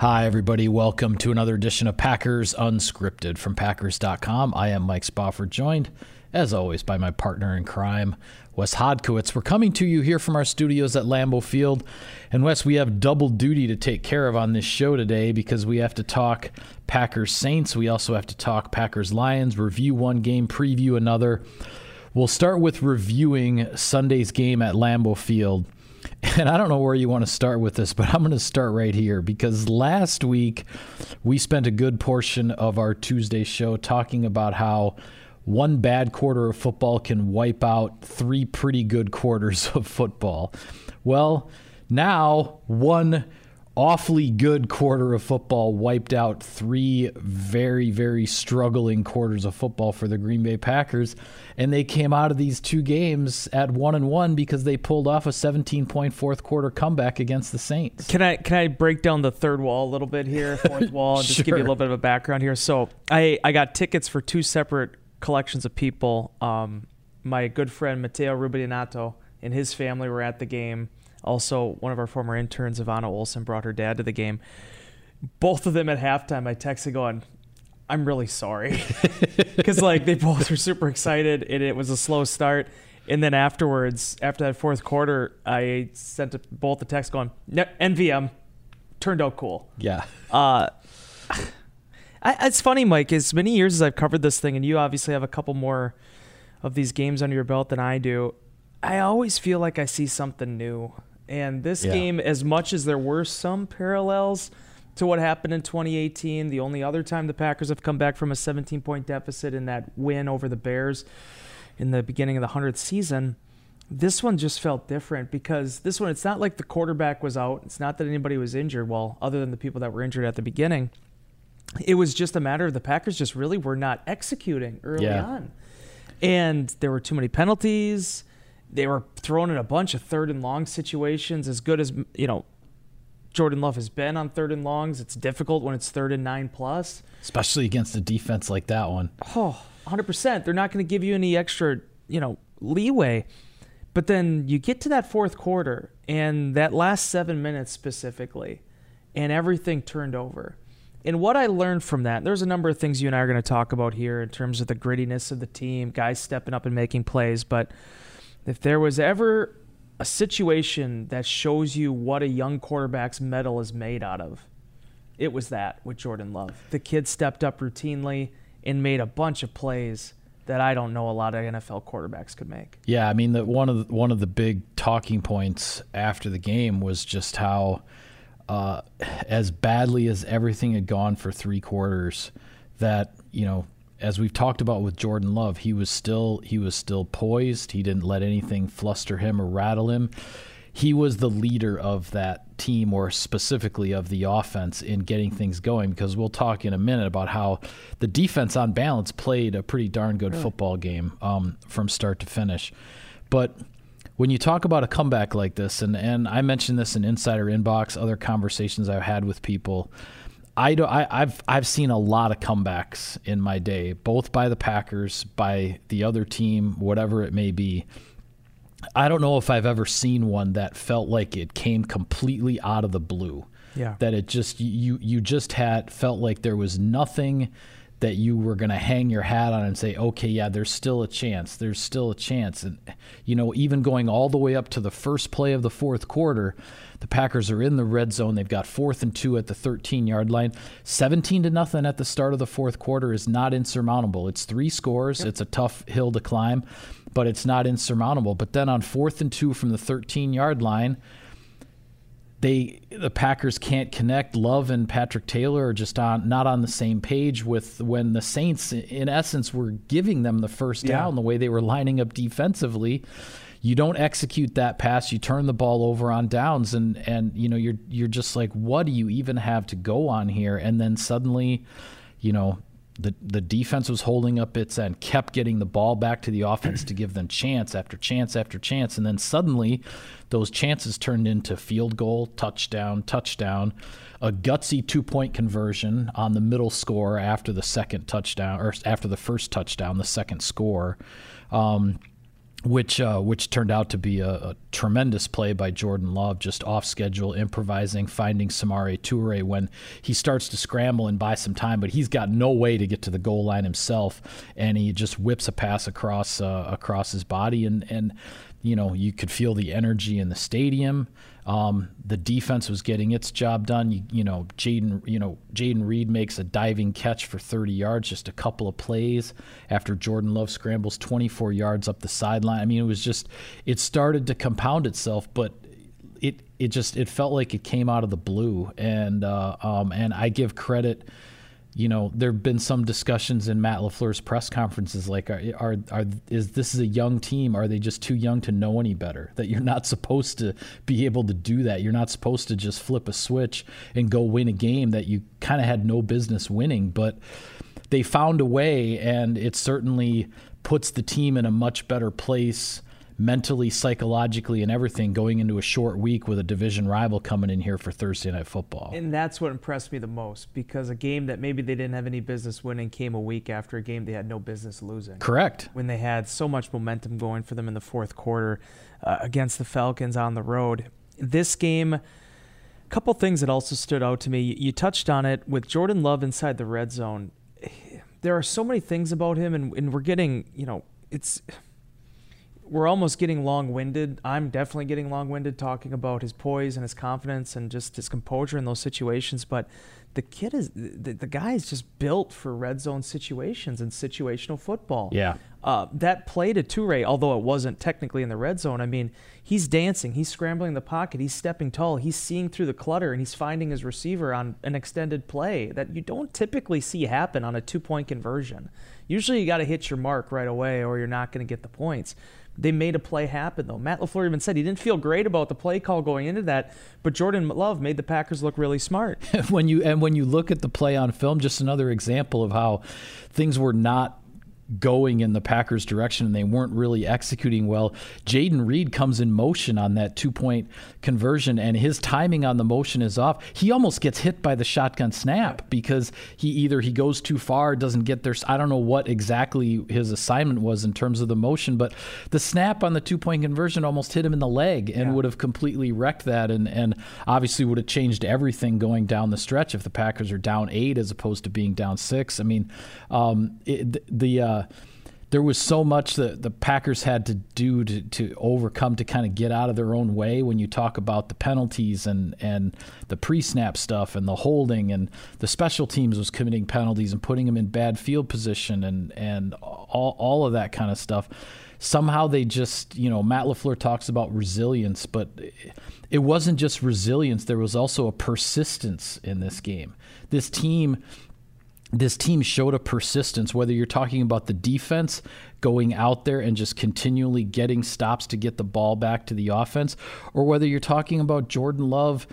Hi, everybody. Welcome to another edition of Packers Unscripted from Packers.com. I am Mike Spofford, joined, as always, by my partner in crime, Wes Hodkiewicz. We're coming to you here from our studios at Lambeau Field. And, Wes, we have double duty to take care of on this show today because we have to talk Packers Saints. We also have to talk Packers Lions, review one game, preview another. We'll start with reviewing Sunday's game at Lambeau Field. And I don't know where you want to start with this, but I'm going to start right here because last week we spent a good portion of our Tuesday show talking about how one bad quarter of football can wipe out three pretty good quarters of football. Well, now one awfully good quarter of football wiped out three very, very struggling quarters of football for the Green Bay Packers. And they came out of these two games at one and one because they pulled off a 17 point fourth quarter comeback against the Saints. Can I can I break down the third wall a little bit here, fourth wall, and just Sure. give you a little bit of a background here? So I, I got tickets for two separate collections of people. Um, my good friend Matteo Rubinato and his family were at the game. Also, one of our former interns, Ivana Olson, brought her dad to the game. Both of them at halftime, I texted going, I'm really sorry. Because, like, they both were super excited and it was a slow start. And then afterwards, after that fourth quarter, I sent both a text going, NVM turned out cool. Yeah. Uh, I, it's funny, Mike. As many years as I've covered this thing, and you obviously have a couple more of these games under your belt than I do, I always feel like I see something new. And this Yeah. game, as much as there were some parallels to what happened in 2018, the only other time the Packers have come back from a 17 point deficit in that win over the Bears in the beginning of the 100th season, this one just felt different because this one, it's not like the quarterback was out. It's not that anybody was injured. Well, other than the people that were injured at the beginning, it was just a matter of the Packers just really were not executing early Yeah. on. And there were too many penalties. They were thrown in a bunch of third and long situations. As good as, you know, Jordan Love has been on third and longs, it's difficult when it's third and nine plus. Especially against a defense like that one. Oh, 100%. They're not going to give you any extra, you know, leeway. But then you get to that fourth quarter and that last seven minutes specifically, and everything turned over. And what I learned from that, there's a number of things you and I are going to talk about here in terms of the grittiness of the team, guys stepping up and making plays. But if there was ever a situation that shows you what a young quarterback's mettle is made out of, it was that with Jordan Love. The kid stepped up routinely and made a bunch of plays that I don't know a lot of NFL quarterbacks could make. Yeah, I mean, the, one of the, one of the big talking points after the game was just how, uh, as badly as everything had gone for three quarters, that you know, as we've talked about with Jordan Love, he was still he was still poised. He didn't let anything fluster him or rattle him. He was the leader of that team, or specifically of the offense, in getting things going. Because we'll talk in a minute about how the defense, on balance, played a pretty darn good football game um, from start to finish. But when you talk about a comeback like this, and, and I mentioned this in Insider Inbox, other conversations I've had with people, I, do, I I've I've seen a lot of comebacks in my day, both by the Packers, by the other team, whatever it may be. I don't know if I've ever seen one that felt like it came completely out of the blue. Yeah. That it just you you just had felt like there was nothing that you were going to hang your hat on and say, okay, yeah, there's still a chance. There's still a chance. And, you know, even going all the way up to the first play of the fourth quarter, the Packers are in the red zone. They've got fourth and two at the 13 yard line. 17 to nothing at the start of the fourth quarter is not insurmountable. It's three scores. It's a tough hill to climb, but it's not insurmountable. But then on fourth and two from the 13 yard line, they the Packers can't connect. Love and Patrick Taylor are just on not on the same page with when the Saints, in essence, were giving them the first down. The way they were lining up defensively, you don't execute that pass. You turn the ball over on downs, and and you know you're you're just like, what do you even have to go on here? And then suddenly, you know, the the defense was holding up its end, kept getting the ball back to the offense to give them chance after chance after chance, and then suddenly those chances turned into field goal, touchdown, touchdown, a gutsy two point conversion on the middle score after the second touchdown or after the first touchdown, the second score. Um, which uh, which turned out to be a, a, tremendous play by Jordan Love, just off schedule, improvising, finding Samori Toure when he starts to scramble and buy some time, but he's got no way to get to the goal line himself, and he just whips a pass across uh, across his body, and and you know you could feel the energy in the stadium. Um, the defense was getting its job done. You, you know, Jayden, you know, Jayden Reed makes a diving catch for 30 yards, just a couple of plays after Jordan Love scrambles 24 yards up the sideline. I mean, it was just, it started to compound itself, but it, it just, it felt like it came out of the blue. And, uh, um, and I give credit you know, there have been some discussions in Matt LaFleur's press conferences like, are, are, are, is this is a young team? Are they just too young to know any better? That you're not supposed to be able to do that. You're not supposed to just flip a switch and go win a game that you kind of had no business winning. But they found a way, and it certainly puts the team in a much better place mentally, psychologically, and everything going into a short week with a division rival coming in here for Thursday night football. And that's what impressed me the most because a game that maybe they didn't have any business winning came a week after a game they had no business losing. Correct. When they had so much momentum going for them in the fourth quarter uh, against the Falcons on the road. This game. A couple things that also stood out to me. You touched on it with Jordan Love inside the red zone. There are so many things about him, and, and we're getting, you know, it's we're almost getting long-winded. I'm definitely getting long-winded talking about his poise and his confidence and just his composure in those situations. But the kid is the, the guy is just built for red zone situations and situational football. Yeah. Uh, that play to Toure, although it wasn't technically in the red zone, I mean, he's dancing, he's scrambling the pocket, he's stepping tall, he's seeing through the clutter, and he's finding his receiver on an extended play that you don't typically see happen on a two-point conversion. Usually, you got to hit your mark right away, or you're not going to get the points. They made a play happen, though. Matt LaFleur even said he didn't feel great about the play call going into that, but Jordan Love made the Packers look really smart. when you and when you look at the play on film, just another example of how things were not going in the Packers' direction and they weren't really executing well. Jayden Reed comes in motion on that two point conversion and his timing on the motion is off. He almost gets hit by the shotgun snap because he either he goes too far, doesn't get there. I don't know what exactly his assignment was in terms of the motion, but the snap on the two point conversion almost hit him in the leg and yeah. would have completely wrecked that and, and obviously would have changed everything going down the stretch if the Packers are down eight as opposed to being down six. I mean, um, it, the uh, there was so much that the Packers had to do to, to overcome to kind of get out of their own way when you talk about the penalties and, and the pre snap stuff and the holding and the special teams was committing penalties and putting them in bad field position and, and all, all of that kind of stuff. Somehow they just, you know, Matt LaFleur talks about resilience, but it wasn't just resilience, there was also a persistence in this game. This team this team showed a persistence, whether you're talking about the defense going out there and just continually getting stops to get the ball back to the offense, or whether you're talking about Jordan Love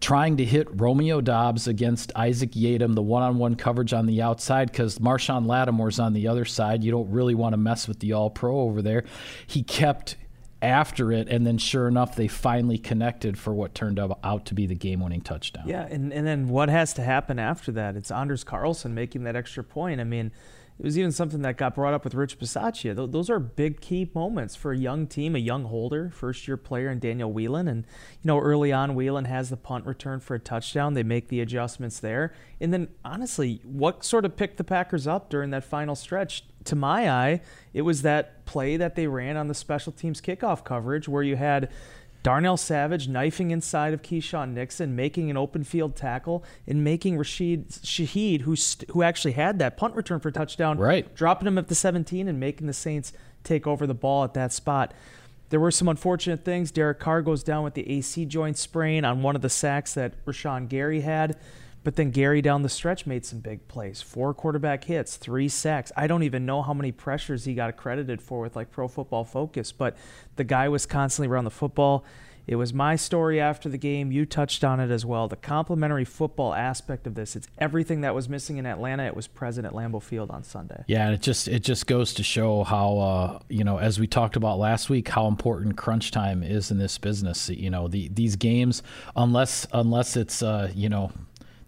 trying to hit Romeo Doubs against Isaac Yiadom, the one on one coverage on the outside, because Marshon Lattimore's on the other side. You don't really want to mess with the all pro over there. He kept after it, and then sure enough, they finally connected for what turned out to be the game-winning touchdown. Yeah, and, and then what has to happen after that? It's Anders Carlson making that extra point. I mean, it was even something that got brought up with Rich Bisaccia. Those are big key moments for a young team, a young holder, first year player and Daniel Whelan. And, you know, early on, Whelan has the punt return for a touchdown. They make the adjustments there. And then, honestly, what sort of picked the Packers up during that final stretch? To my eye, it was that play that they ran on the special teams kickoff coverage where you had Darnell Savage knifing inside of Keisean Nixon, making an open field tackle, and making Rashid Shaheed, who st- who actually had that punt return for touchdown, right. dropping him at the 17 and making the Saints take over the ball at that spot. there were some unfortunate things. Derek Carr goes down with the AC joint sprain on one of the sacks that Rashan Gary had. But then Gary down the stretch made some big plays. Four quarterback hits, three sacks. I don't even know how many pressures he got accredited for with like Pro Football Focus, but the guy was constantly around the football. It was my story after the game. You touched on it as well. The complementary football aspect of this, it's everything that was missing in Atlanta. It was present at Lambeau Field on Sunday. Yeah, and it just it just goes to show how uh, you know, as we talked about last week, how important crunch time is in this business. You know, the these games, unless unless it's uh, you know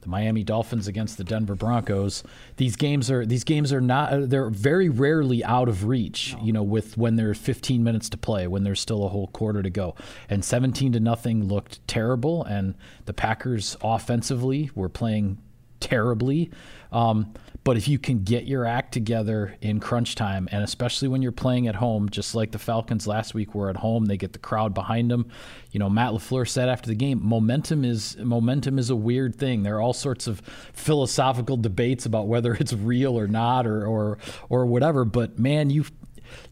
the Miami Dolphins against the Denver Broncos. These games are these games are not they're very rarely out of reach. No. You know, with when there's 15 minutes to play, when there's still a whole quarter to go, and 17 to nothing looked terrible, and the Packers offensively were playing terribly. Um, but if you can get your act together in crunch time, and especially when you're playing at home, just like the Falcons last week were at home, they get the crowd behind them. You know, Matt LaFleur said after the game, momentum is momentum is a weird thing. There are all sorts of philosophical debates about whether it's real or not, or or or whatever. But man, you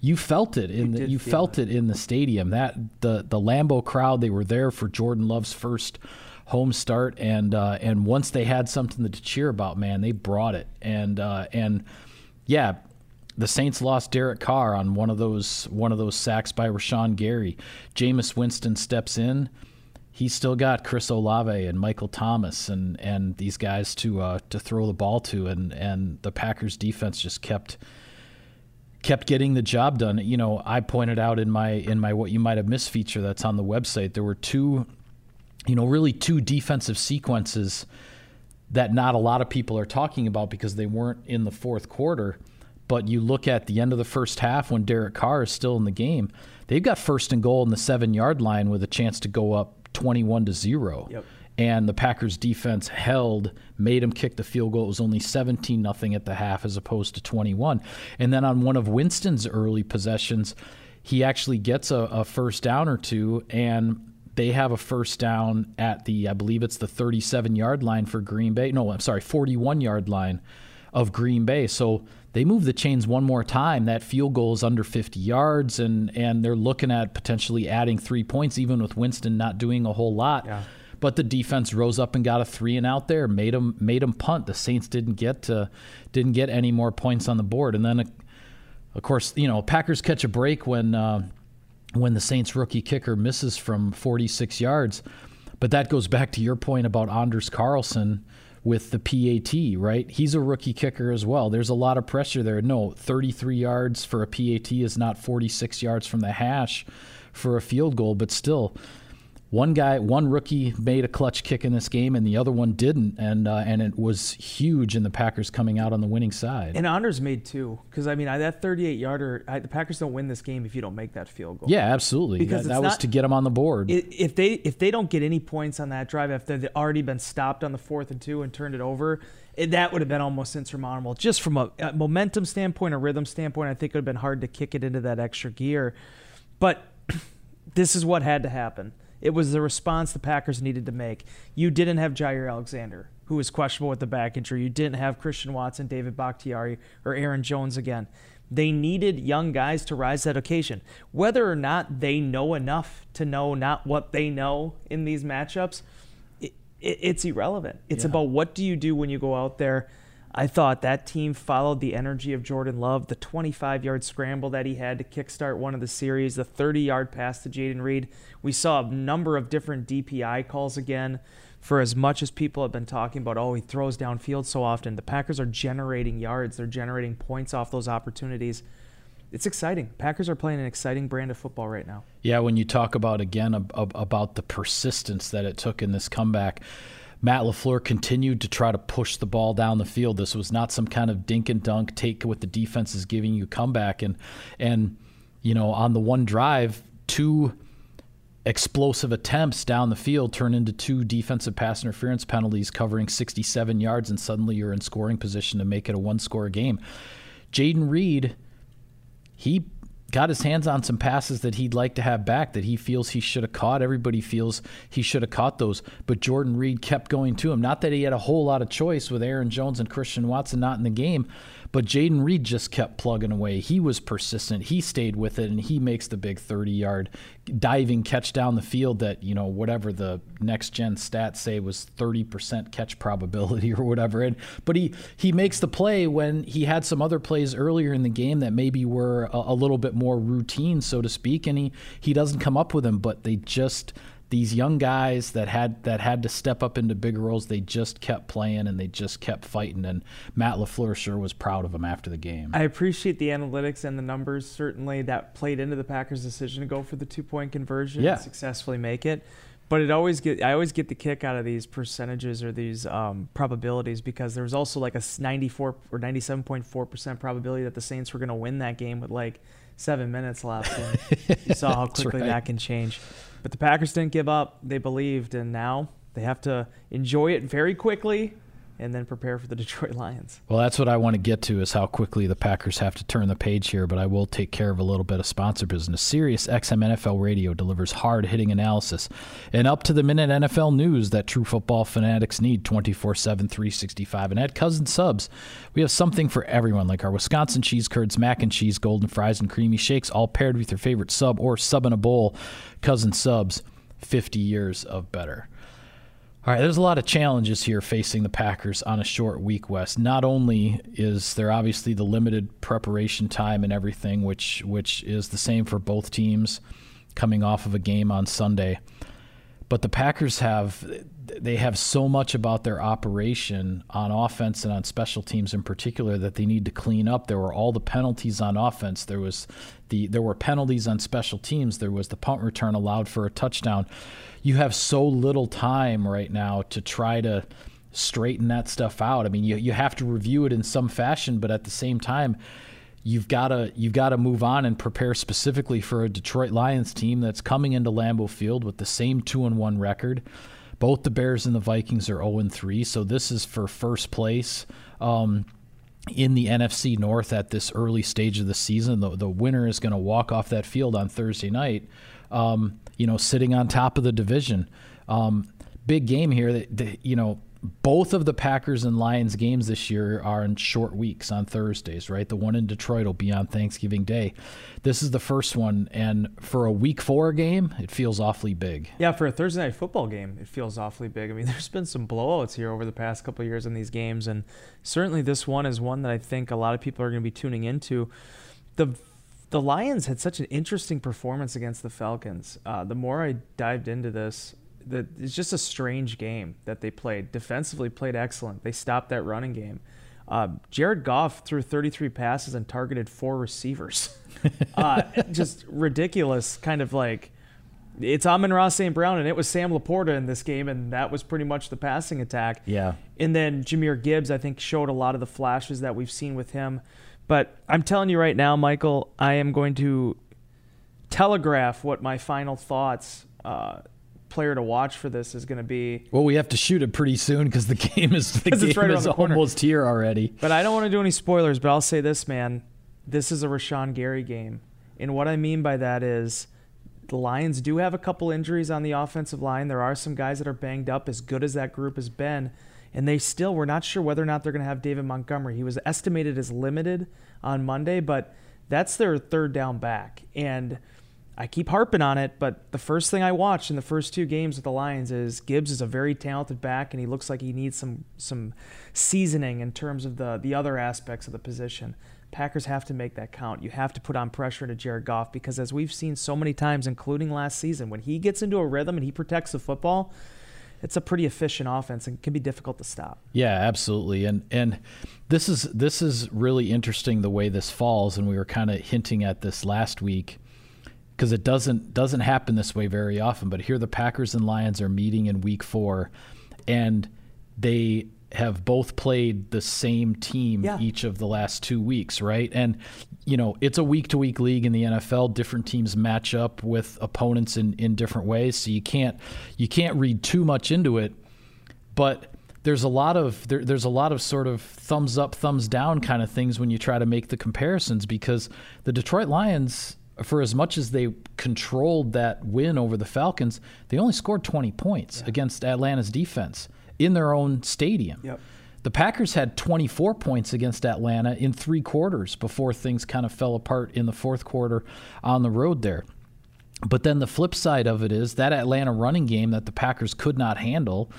you felt it in the, you felt it. it in the stadium. That the the Lambeau crowd, they were there for Jordan Love's first home start, and uh, and once they had something to cheer about, man, they brought it. And uh, and yeah, the Saints lost Derek Carr on one of those one of those sacks by Rashan Gary. Jameis Winston steps in. He's still got Chris Olave and Michael Thomas and, and these guys to uh, to throw the ball to, and, and the Packers defense just kept kept getting the job done. You know, I pointed out in my in my what you might have missed feature that's on the website. There were two you know, really two defensive sequences that not a lot of people are talking about because they weren't in the fourth quarter. But you look at the end of the first half when Derek Carr is still in the game, they've got first and goal in the seven yard line with a chance to go up 21 to 0. Yep. And the Packers defense held, made him kick the field goal. It was only 17 nothing at the half as opposed to 21. And then on one of Winston's early possessions, he actually gets a, a first down or two and they have a first down at the, I believe it's the 37 yard line for Green Bay. No, I'm sorry, 41 yard line of Green Bay. So they move the chains one more time. That field goal is under 50 yards, and and they're looking at potentially adding three points, even with Winston not doing a whole lot. Yeah. But the defense rose up and got a three and out there, made them made them punt. The Saints didn't get to, didn't get any more points on the board, and then. Of course, you know Packers catch a break when uh, when the Saints rookie kicker misses from 46 yards. But that goes back to your point about Anders Carlson with the PAT, right? He's a rookie kicker as well. There's a lot of pressure there. No, 33 yards for a PAT is not 46 yards from the hash for a field goal, but still, one guy, one rookie made a clutch kick in this game, and the other one didn't, and uh, and it was huge in the Packers coming out on the winning side. And Anders made two, because I mean that 38 yarder, I, the Packers don't win this game if you don't make that field goal. Yeah, absolutely. Because that, that was to get them on the board. If they if they don't get any points on that drive after they've already been stopped on the fourth and two and turned it over, it, that would have been almost insurmountable. Just from a, a momentum standpoint, a rhythm standpoint, I think it would have been hard to kick it into that extra gear. But this is what had to happen. It was the response the Packers needed to make. You didn't have Jaire Alexander, who was questionable with the back injury. You didn't have Christian Watson, David Bakhtiari, or Aaron Jones again. They needed young guys to rise that occasion. Whether or not they know enough to know not what they know in these matchups, it, it, it's irrelevant. It's yeah. about what do you do when you go out there I thought that team followed the energy of Jordan Love, the 25 yard scramble that he had to kickstart one of the series, the 30 yard pass to Jayden Reed. We saw a number of different DPI calls again. For as much as people have been talking about, oh, he throws downfield so often, the Packers are generating yards. They're generating points off those opportunities. It's exciting. Packers are playing an exciting brand of football right now. Yeah, when you talk about, again, about the persistence that it took in this comeback Matt LaFleur continued to try to push the ball down the field. This was not some kind of dink and dunk, take what the defense is giving you comeback. And, and you know, on the one drive, two explosive attempts down the field turn into two defensive pass interference penalties covering 67 yards, and suddenly you're in scoring position to make it a one score game. Jayden Reed, he got his hands on some passes that he'd like to have back that he feels he should have caught. Everybody feels he should have caught those, but Jordan Reed kept going to him. Not that he had a whole lot of choice with Aaron Jones and Christian Watson not in the game, But Jayden Reed just kept plugging away. He was persistent. He stayed with it, and he makes the big 30 yard diving catch down the field that, you know, whatever the next gen stats say was 30% catch probability or whatever. And, but he, he makes the play when he had some other plays earlier in the game that maybe were a, a little bit more routine, so to speak, and he, he doesn't come up with them, but they just these young guys that had that had to step up into big roles, they just kept playing and they just kept fighting. And Matt LaFleur sure was proud of them after the game. I appreciate the analytics and the numbers. Certainly, that played into the Packers' decision to go for the two point conversion yeah. and successfully make it. But it always get I always get the kick out of these percentages or these um, probabilities because there was also like a 94 or 97.4 percent probability that the Saints were going to win that game with like seven minutes left. And you saw how quickly right. that can change. But the Packers didn't give up. They believed, and now they have to enjoy it very quickly and then prepare for the Detroit Lions. Well, that's what I want to get to is how quickly the Packers have to turn the page here, but I will take care of a little bit of sponsor business. Sirius XM NFL Radio delivers hard-hitting analysis and up-to-the-minute NFL news that true football fanatics need 24/7 365. And at Cousins Subs, we have something for everyone like our Wisconsin cheese curds, mac and cheese, golden fries and creamy shakes all paired with your favorite sub or sub in a bowl. Cousins Subs, 50 years of better. All right, there's a lot of challenges here facing the Packers on a short week, Wes. Not only is there obviously the limited preparation time and everything, which which is the same for both teams coming off of a game on Sunday, but the Packers have they have so much about their operation on offense and on special teams in particular that they need to clean up. There were all the penalties on offense. There was the there were penalties on special teams. There was the punt return allowed for a touchdown. You have so little time right now to try to straighten that stuff out. I mean, you you have to review it in some fashion, but at the same time, you've got to you've got to move on and prepare specifically for a Detroit Lions team that's coming into Lambeau Field with the same 2 and 1 record. Both the Bears and the Vikings are 0 3, so this is for first place. Um, in the NFC North at this early stage of the season. The, the winner is going to walk off that field on Thursday night, um, you know, sitting on top of the division. Um, big game here. That, that, you know, both of the Packers and Lions games this year are in short weeks on Thursdays, right? The one in Detroit will be on Thanksgiving Day. This is the first one, and for a week four game, it feels awfully big. Yeah, for a Thursday night football game, it feels awfully big. I mean, there's been some blowouts here over the past couple years in these games, and certainly this one is one that I think a lot of people are going to be tuning into. The the Lions had such an interesting performance against the Falcons. Uh, the more I dived into this, that it's just a strange game that they played. Defensively, played excellent. They stopped that running game. Uh, Jared Goff threw 33 passes and targeted four receivers. uh, just ridiculous, kind of like it's Amon-Ra St. Brown and it was Sam LaPorta in this game, and that was pretty much the passing attack. Yeah. And then Jahmyr Gibbs, I think, showed a lot of the flashes that we've seen with him. But I'm telling you right now, Michael, I am going to telegraph what my final thoughts uh, player to watch for this is going to be. Well, we have to shoot it pretty soon because the game is the game right is almost here already. But I don't want to do any spoilers. But I'll say this, man, this is a Rashan Gary game, and what I mean by that is. The Lions do have a couple injuries on the offensive line. There are some guys that are banged up, as good as that group has been. And they still, we're not sure whether or not they're going to have David Montgomery. He was estimated as limited on Monday, but that's their third down back. And I keep harping on it, but the first thing I watched in the first two games with the Lions is Gibbs is a very talented back, and he looks like he needs some some seasoning in terms of the the other aspects of the position. Packers have to make that count. You have to put on pressure to Jared Goff because, as we've seen so many times, including last season, when he gets into a rhythm and he protects the football, it's a pretty efficient offense and can be difficult to stop. Yeah, absolutely. And and this is this is really interesting the way this falls, and we were kind of hinting at this last week because it doesn't doesn't happen this way very often. But here the Packers and Lions are meeting in Week Four, and they have both played the same team yeah. each of the last two weeks, right? And you know it's a week to week league in the NFL. Different teams match up with opponents in in different ways, so you can't you can't read too much into it, but there's a lot of there, there's a lot of sort of thumbs up, thumbs down kind of things when you try to make the comparisons because the Detroit Lions for as much as they controlled that win over the Falcons, they only scored 20 points yeah. against Atlanta's defense in their own stadium. Yep. The Packers had 24 points against Atlanta in three quarters before things kind of fell apart in the fourth quarter on the road there. But then the flip side of it is that Atlanta running game that the Packers could not handle.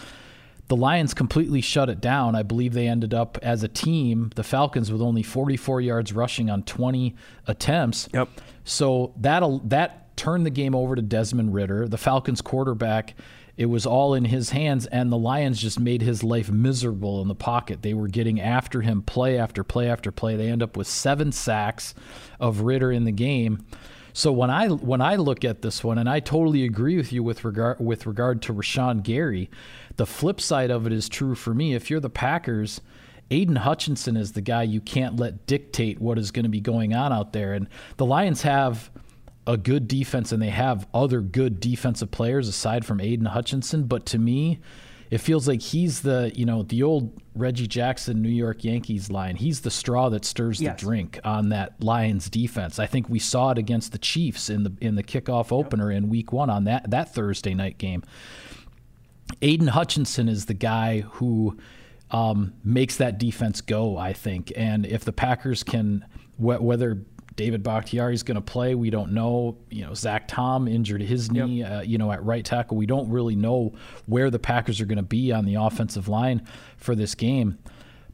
The Lions completely shut it down. I believe they ended up as a team, the Falcons, with only 44 yards rushing on 20 attempts. Yep. So that'll that turned the game over to Desmond Ridder, the Falcons quarterback it was all in his hands, and the Lions just made his life miserable in the pocket. They were getting after him play after play after play. They end up with seven sacks of Ritter in the game. So when I when I look at this one, and I totally agree with you with regard with regard to Rashan Gary, the flip side of it is true for me. If you're the Packers, Aidan Hutchinson is the guy you can't let dictate what is going to be going on out there. And the Lions have a good defense and they have other good defensive players aside from Aidan Hutchinson. But to me, it feels like he's the you know the old Reggie Jackson New York Yankees line. He's the straw that stirs yes. the drink on that Lions defense. I think we saw it against the Chiefs in the in the kickoff opener in Week One on that that Thursday night game. Aidan Hutchinson is the guy who um, makes that defense go. I think, and if the Packers can wh- whether David Bakhtiari is going to play. We don't know. You know, Zach Tom injured his knee. Yep. Uh, you know, at right tackle, we don't really know where the Packers are going to be on the offensive line for this game.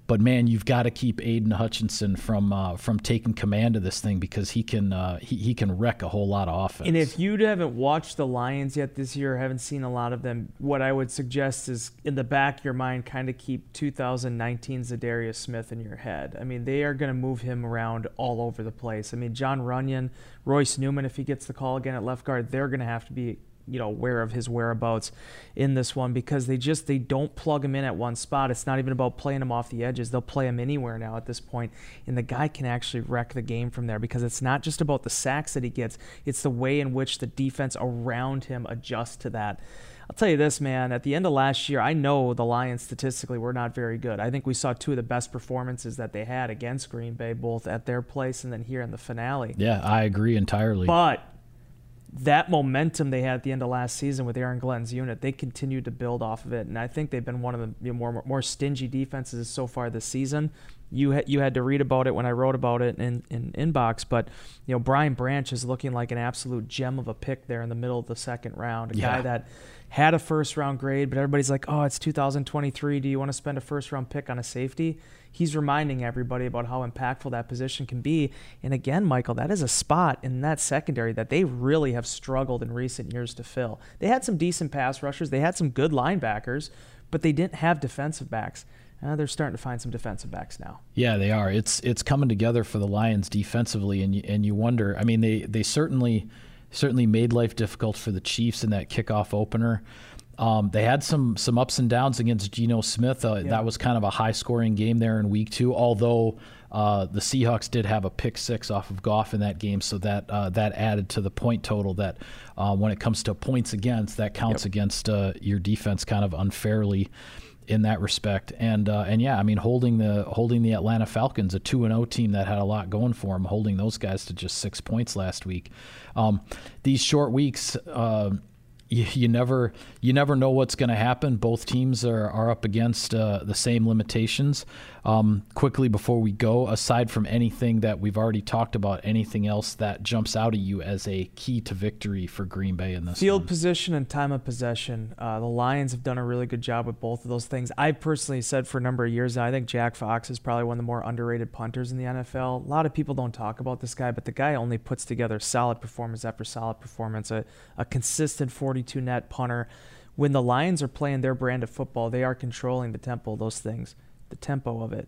But man, you've got to keep Aidan Hutchinson from uh, from taking command of this thing because he can uh, he, he can wreck a whole lot of offense. And if you haven't watched the Lions yet this year, haven't seen a lot of them, what I would suggest is in the back of your mind, kind of keep 2019 Za'Darius Smith in your head. I mean, they are going to move him around all over the place. I mean, Jon Runyan, Royce Newman, if he gets the call again at left guard, they're going to have to be you know aware of his whereabouts in this one because they just they don't plug him in at one spot it's not even about playing him off the edges they'll play him anywhere now at this point and the guy can actually wreck the game from there because it's not just about the sacks that he gets it's the way in which the defense around him adjusts to that I'll tell you this, man. At the end of last year, I know the Lions statistically were not very good. I think we saw two of the best performances that they had against Green Bay, both at their place and then here in the finale. Yeah, I agree entirely. But that momentum they had at the end of last season with Aaron Glenn's unit, they continued to build off of it, and I think they've been one of the more more stingy defenses so far this season. You ha- you had to read about it when I wrote about it in, in inbox, but you know Brian Branch is looking like an absolute gem of a pick there in the middle of the second round, a yeah. guy that had a first round grade, but everybody's like, oh, it's 2023. Do you want to spend a first round pick on a safety? He's reminding everybody about how impactful that position can be. And again, Michael, that is a spot in that secondary that they really have struggled in recent years to fill. They had some decent pass rushers, they had some good linebackers, but they didn't have defensive backs. Uh, they're starting to find some defensive backs now. Yeah, they are. It's it's coming together for the Lions defensively, and you, and you wonder. I mean, they they certainly certainly made life difficult for the Chiefs in that kickoff opener. Um, they had some some ups and downs against Geno Smith. Uh, yeah. That was kind of a high scoring game there in week two. Although uh, the Seahawks did have a pick six off of Goff in that game, so that uh, that added to the point total. That uh, when it comes to points against, that counts yep. against uh, your defense kind of unfairly in that respect. And uh, and yeah, I mean holding the holding the Atlanta Falcons, a two and zero oh team that had a lot going for them, holding those guys to just six points last week. Um, these short weeks. Uh, you, you never you never know what's going to happen. Both teams are, are up against uh, the same limitations. Um, quickly before we go, aside from anything that we've already talked about, anything else that jumps out at you as a key to victory for Green Bay in this field one? position and time of possession? Uh, the Lions have done a really good job with both of those things. I personally said for a number of years now, I think Jack Fox is probably one of the more underrated punters in the NFL. A lot of people don't talk about this guy, but the guy only puts together solid performance after solid performance, a, a consistent 42 net punter. When the Lions are playing their brand of football, they are controlling the tempo those things the tempo of it.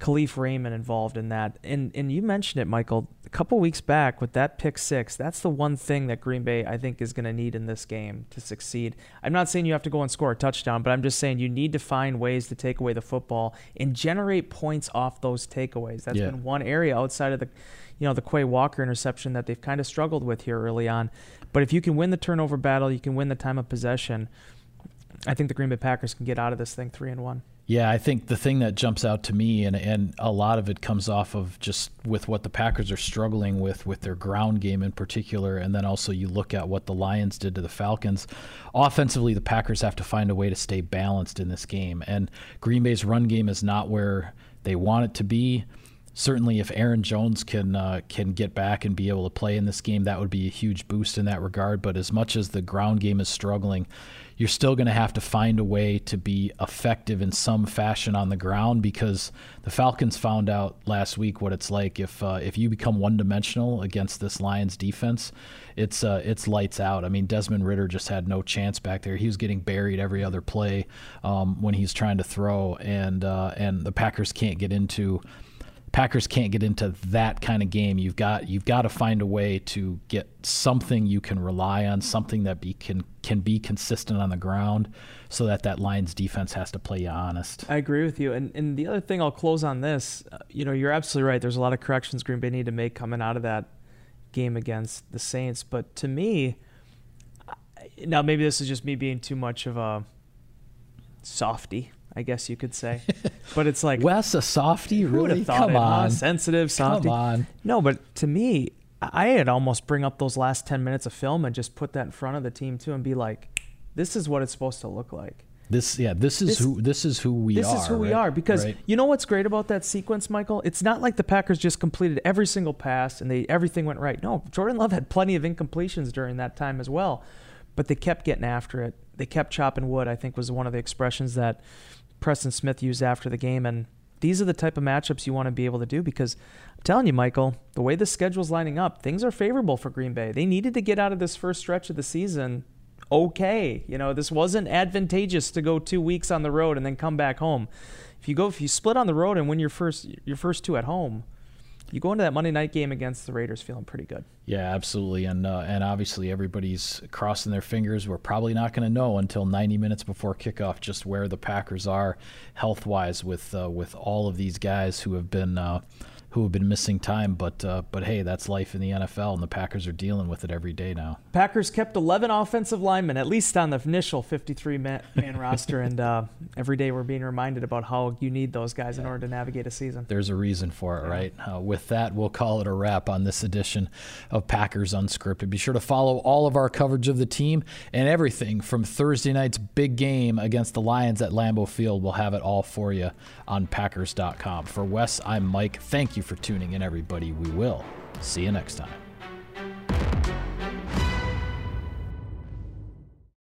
Kalif Raymond involved in that. And and you mentioned it, Michael, a couple weeks back with that pick six. That's the one thing that Green Bay I think is going to need in this game to succeed. I'm not saying you have to go and score a touchdown, but I'm just saying you need to find ways to take away the football and generate points off those takeaways. That's yeah. been one area outside of the you know the Quay Walker interception that they've kind of struggled with here early on. But if you can win the turnover battle, you can win the time of possession. I think the Green Bay Packers can get out of this thing three and one. Yeah, I think the thing that jumps out to me, and, and a lot of it comes off of just with what the Packers are struggling with, with their ground game in particular, and then also you look at what the Lions did to the Falcons. Offensively, the Packers have to find a way to stay balanced in this game, and Green Bay's run game is not where they want it to be certainly if Aaron Jones can uh, can get back and be able to play in this game, that would be a huge boost in that regard. But as much as the ground game is struggling, you're still going to have to find a way to be effective in some fashion on the ground because the Falcons found out last week what it's like if uh, if you become one dimensional against this Lions defense. It's uh, it's lights out. I mean, Desmond Ridder just had no chance back there. He was getting buried every other play um, when he's trying to throw, and uh, and the Packers can't get into Packers can't get into that kind of game. You've got you've got to find a way to get something you can rely on, something that be can can be consistent on the ground, so that that Lions defense has to play you honest. I agree with you. And and the other thing I'll close on this, uh, you know, you're absolutely right. There's a lot of corrections Green Bay need to make coming out of that game against the Saints. But to me, now maybe this is just me being too much of a softy I guess you could say. But it's like Wes a softy, really? Come it, on, huh? sensitive softy. Come on. No, but to me, I had almost bring up those last ten minutes of film and just put that in front of the team too, and be like, "This is what it's supposed to look like." This, yeah, this is this, who this is who we this are. This is who right? we are because right. you know what's great about that sequence, Michael? It's not like the Packers just completed every single pass and they everything went right. No, Jordan Love had plenty of incompletions during that time as well, but they kept getting after it. They kept chopping wood. I think was one of the expressions that Preston Smith used after the game. And these are the type of matchups you want to be able to do because I'm telling you, Michael, the way the schedule's lining up, things are favorable for Green Bay. They needed to get out of this first stretch of the season okay. You know, this wasn't advantageous to go two weeks on the road and then come back home. If you go, if you split on the road and win your first your first two at home, you go into that Monday night game against the Raiders feeling pretty good. Yeah, absolutely, and uh, and obviously everybody's crossing their fingers. We're probably not going to know until 90 minutes before kickoff just where the Packers are health wise with uh, with all of these guys who have been. Uh, who have been missing time. But uh, but hey, that's life in the NFL, and the Packers are dealing with it every day now. Packers kept 11 offensive linemen, at least on the initial 53 man, roster, and uh, every day we're being reminded about how you need those guys in order to navigate a season. There's a reason for it, yeah. right? Uh, with that, we'll call it a wrap on this edition of Packers Unscripted. Be sure to follow all of our coverage of the team and everything from Thursday night's big game against the Lions at Lambeau Field. We'll have it all for you on Packers.com. For Wes, I'm Mike. Thank you for tuning in, everybody. We will. See you next time.